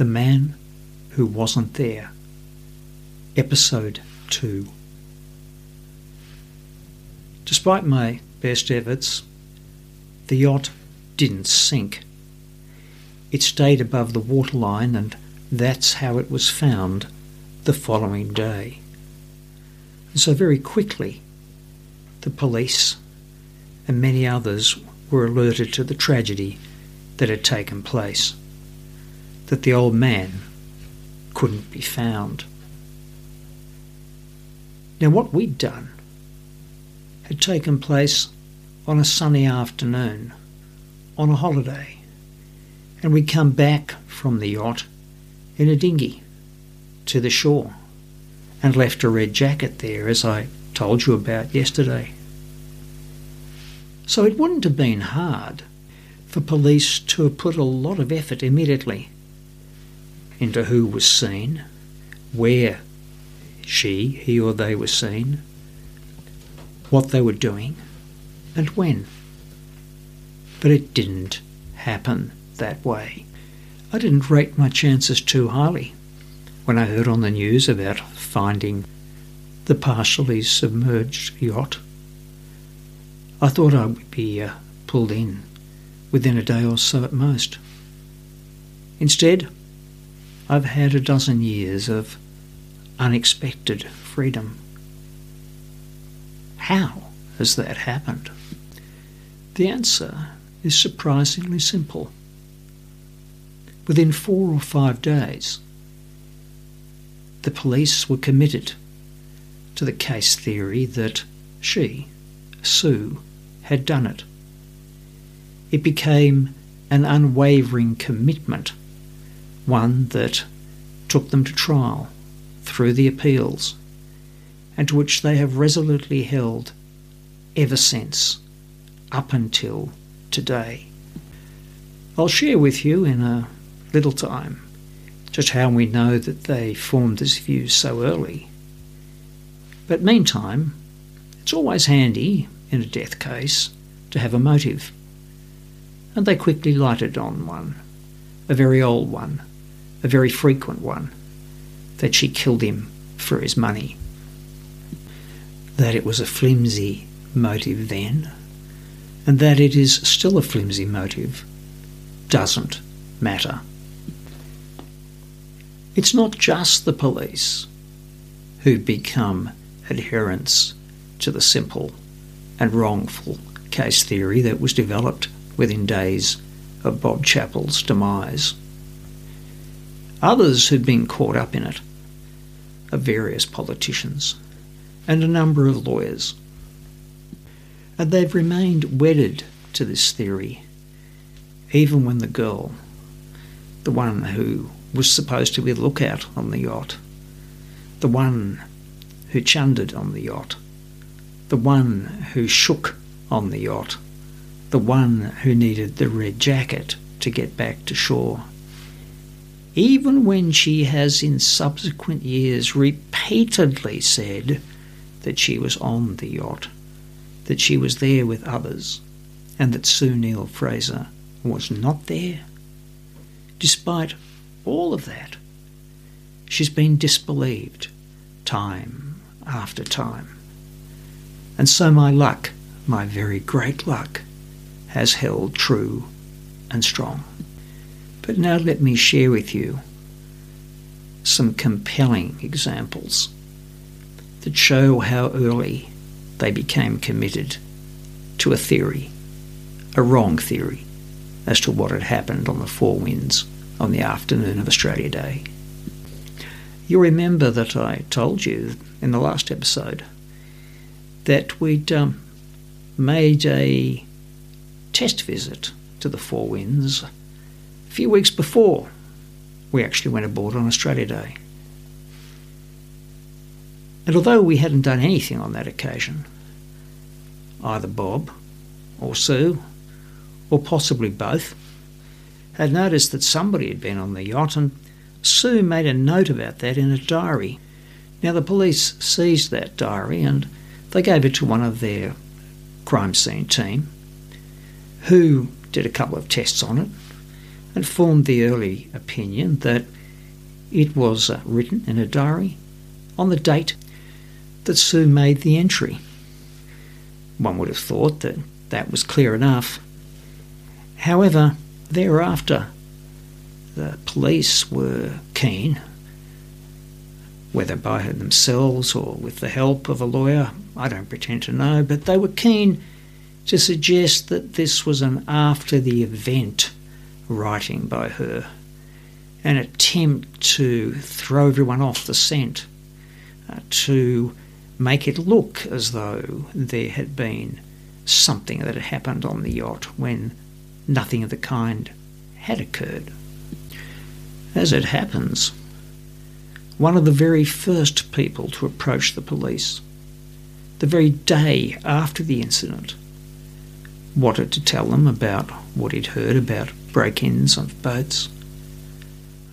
The Man Who Wasn't There. Episode 2. Despite my best efforts, the yacht didn't sink. It stayed above the waterline, and that's how it was found the following day. And so, very quickly, the police and many others were alerted to the tragedy that had taken place, that the old man couldn't be found. Now, what we'd done had taken place on a sunny afternoon on a holiday, and we'd come back from the yacht in a dinghy to the shore and left a red jacket there, as I told you about yesterday. So it wouldn't have been hard for police to have put a lot of effort immediately into who was seen, where she, he or they were seen, what they were doing, and when. But it didn't happen that way. I didn't rate my chances too highly when I heard on the news about finding the partially submerged yacht. I thought I would be uh, pulled in within a day or so at most. Instead, I've had a dozen years of unexpected freedom. How has that happened? The answer is surprisingly simple. Within four or five days, the police were committed to the case theory that she, Sue, had done it. It became an unwavering commitment, one that took them to trial through the appeals, and to which they have resolutely held ever since, up until today. I'll share with you in a little time just how we know that they formed this view so early. But meantime, it's always handy in a death case to have a motive. And they quickly lighted on one, a very old one, a very frequent one, that she killed him for his money. That it was a flimsy motive then, and that it is still a flimsy motive, doesn't matter. It's not just the police who become adherents to the simple and wrongful case theory that was developed within days of Bob Chappell's demise. Others who'd been caught up in it are various politicians and a number of lawyers. And they've remained wedded to this theory, even when the girl, the one who was supposed to be the lookout on the yacht, the one who chundered on the yacht, the one who shook on the yacht, the one who needed the red jacket to get back to shore. Even when she has in subsequent years repeatedly said that she was on the yacht, that she was there with others, and that Sue Neill-Fraser was not there, despite all of that, she's been disbelieved time after time. And so my luck, my very great luck, has held true and strong. But now let me share with you some compelling examples that show how early they became committed to a theory, a wrong theory, as to what had happened on the Four Winds on the afternoon of Australia Day. You remember that I told you in the last episode that we'd um, made a test visit to the Four Winds a few weeks before we actually went aboard on Australia Day. And although we hadn't done anything on that occasion, either Bob or Sue, or possibly both, had noticed that somebody had been on the yacht, and Sue made a note about that in a diary. Now, the police seized that diary and they gave it to one of their crime scene team, who did a couple of tests on it, and formed the early opinion that it was uh, written in a diary on the date that Sue made the entry. One would have thought that that was clear enough. However, thereafter, the police were keen, whether by themselves or with the help of a lawyer, I don't pretend to know, but they were keen to suggest that this was an after the event writing by her, an attempt to throw everyone off the scent, uh, to make it look as though there had been something that had happened on the yacht when nothing of the kind had occurred. As it happens, one of the very first people to approach the police, the very day after the incident, wanted to tell them about what he'd heard about break ins of boats.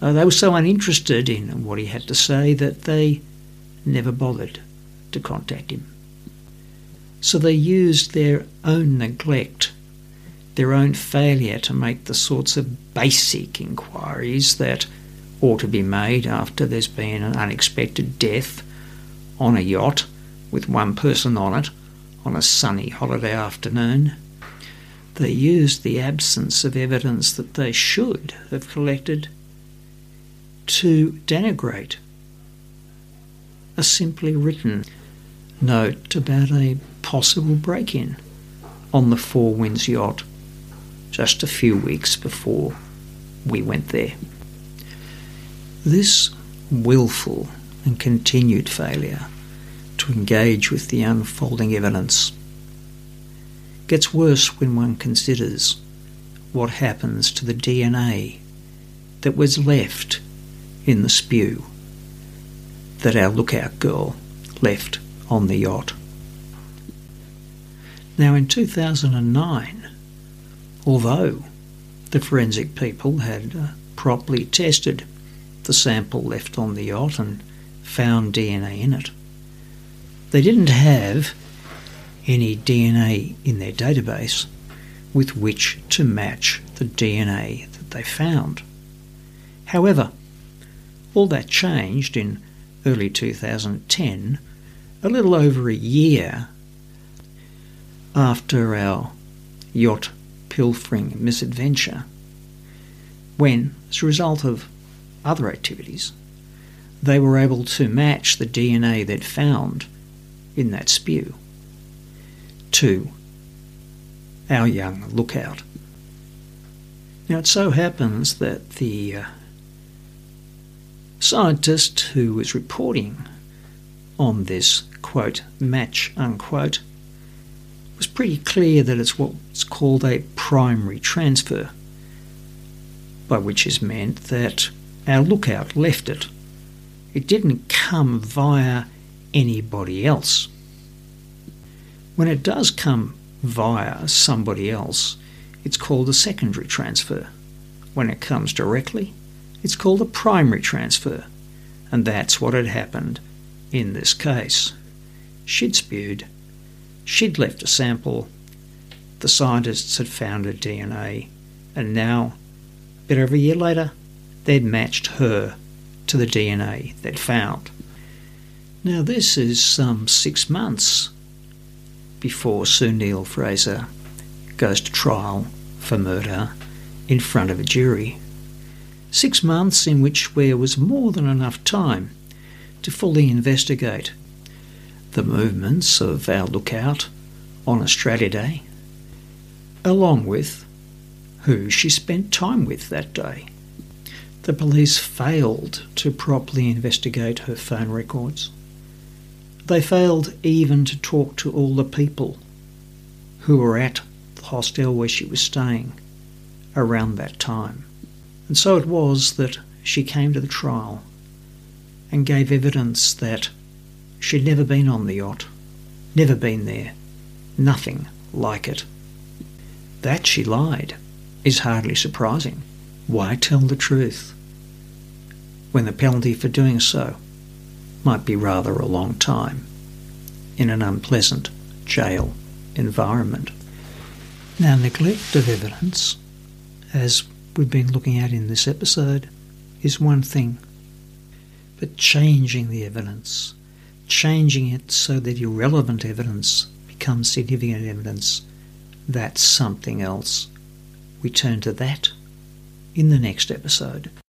Uh, they were so uninterested in what he had to say that they never bothered to contact him. So they used their own neglect, their own failure to make the sorts of basic inquiries that ought to be made after there's been an unexpected death on a yacht with one person on it on a sunny holiday afternoon they used the absence of evidence that they should have collected to denigrate a simply written note about a possible break in on the Four Winds yacht just a few weeks before we went there. This willful and continued failure to engage with the unfolding evidence gets worse when one considers what happens to the DNA that was left in the spew that our lookout girl left on the yacht. Now, in 2009, although the forensic people had uh, properly tested the sample left on the yacht and found DNA in it, they didn't have any DNA in their database with which to match the DNA that they found. However, all that changed in early 2010, a little over a year after our yacht pilfering misadventure, when, as a result of other activities, they were able to match the DNA they'd found in that spew to our young lookout. Now, it so happens that the uh, scientist who was reporting on this quote match unquote was pretty clear that it's what's called a primary transfer, by which is meant that our lookout left it. It didn't come via anybody else. When it does come via somebody else, it's called a secondary transfer. When it comes directly, it's called a primary transfer. And that's what had happened in this case. She'd spewed, she'd left a sample, the scientists had found her DNA, and now, a bit over a year later, they'd matched her to the DNA they'd found. Now, this is some six months before Sue Neill-Fraser goes to trial for murder in front of a jury. Six months in which there was more than enough time to fully investigate the movements of our lookout on Australia Day, along with who she spent time with that day. The police failed to properly investigate her phone records. They failed even to talk to all the people who were at the hostel where she was staying around that time. And so it was that she came to the trial and gave evidence that she'd never been on the yacht, never been there, nothing like it. That she lied is hardly surprising. Why tell the truth when the penalty for doing so might be rather a long time in an unpleasant jail environment. Now, neglect of evidence, as we've been looking at in this episode is one thing. But changing the evidence, changing it so that irrelevant evidence becomes significant evidence, that's something else. We turn to that in the next episode.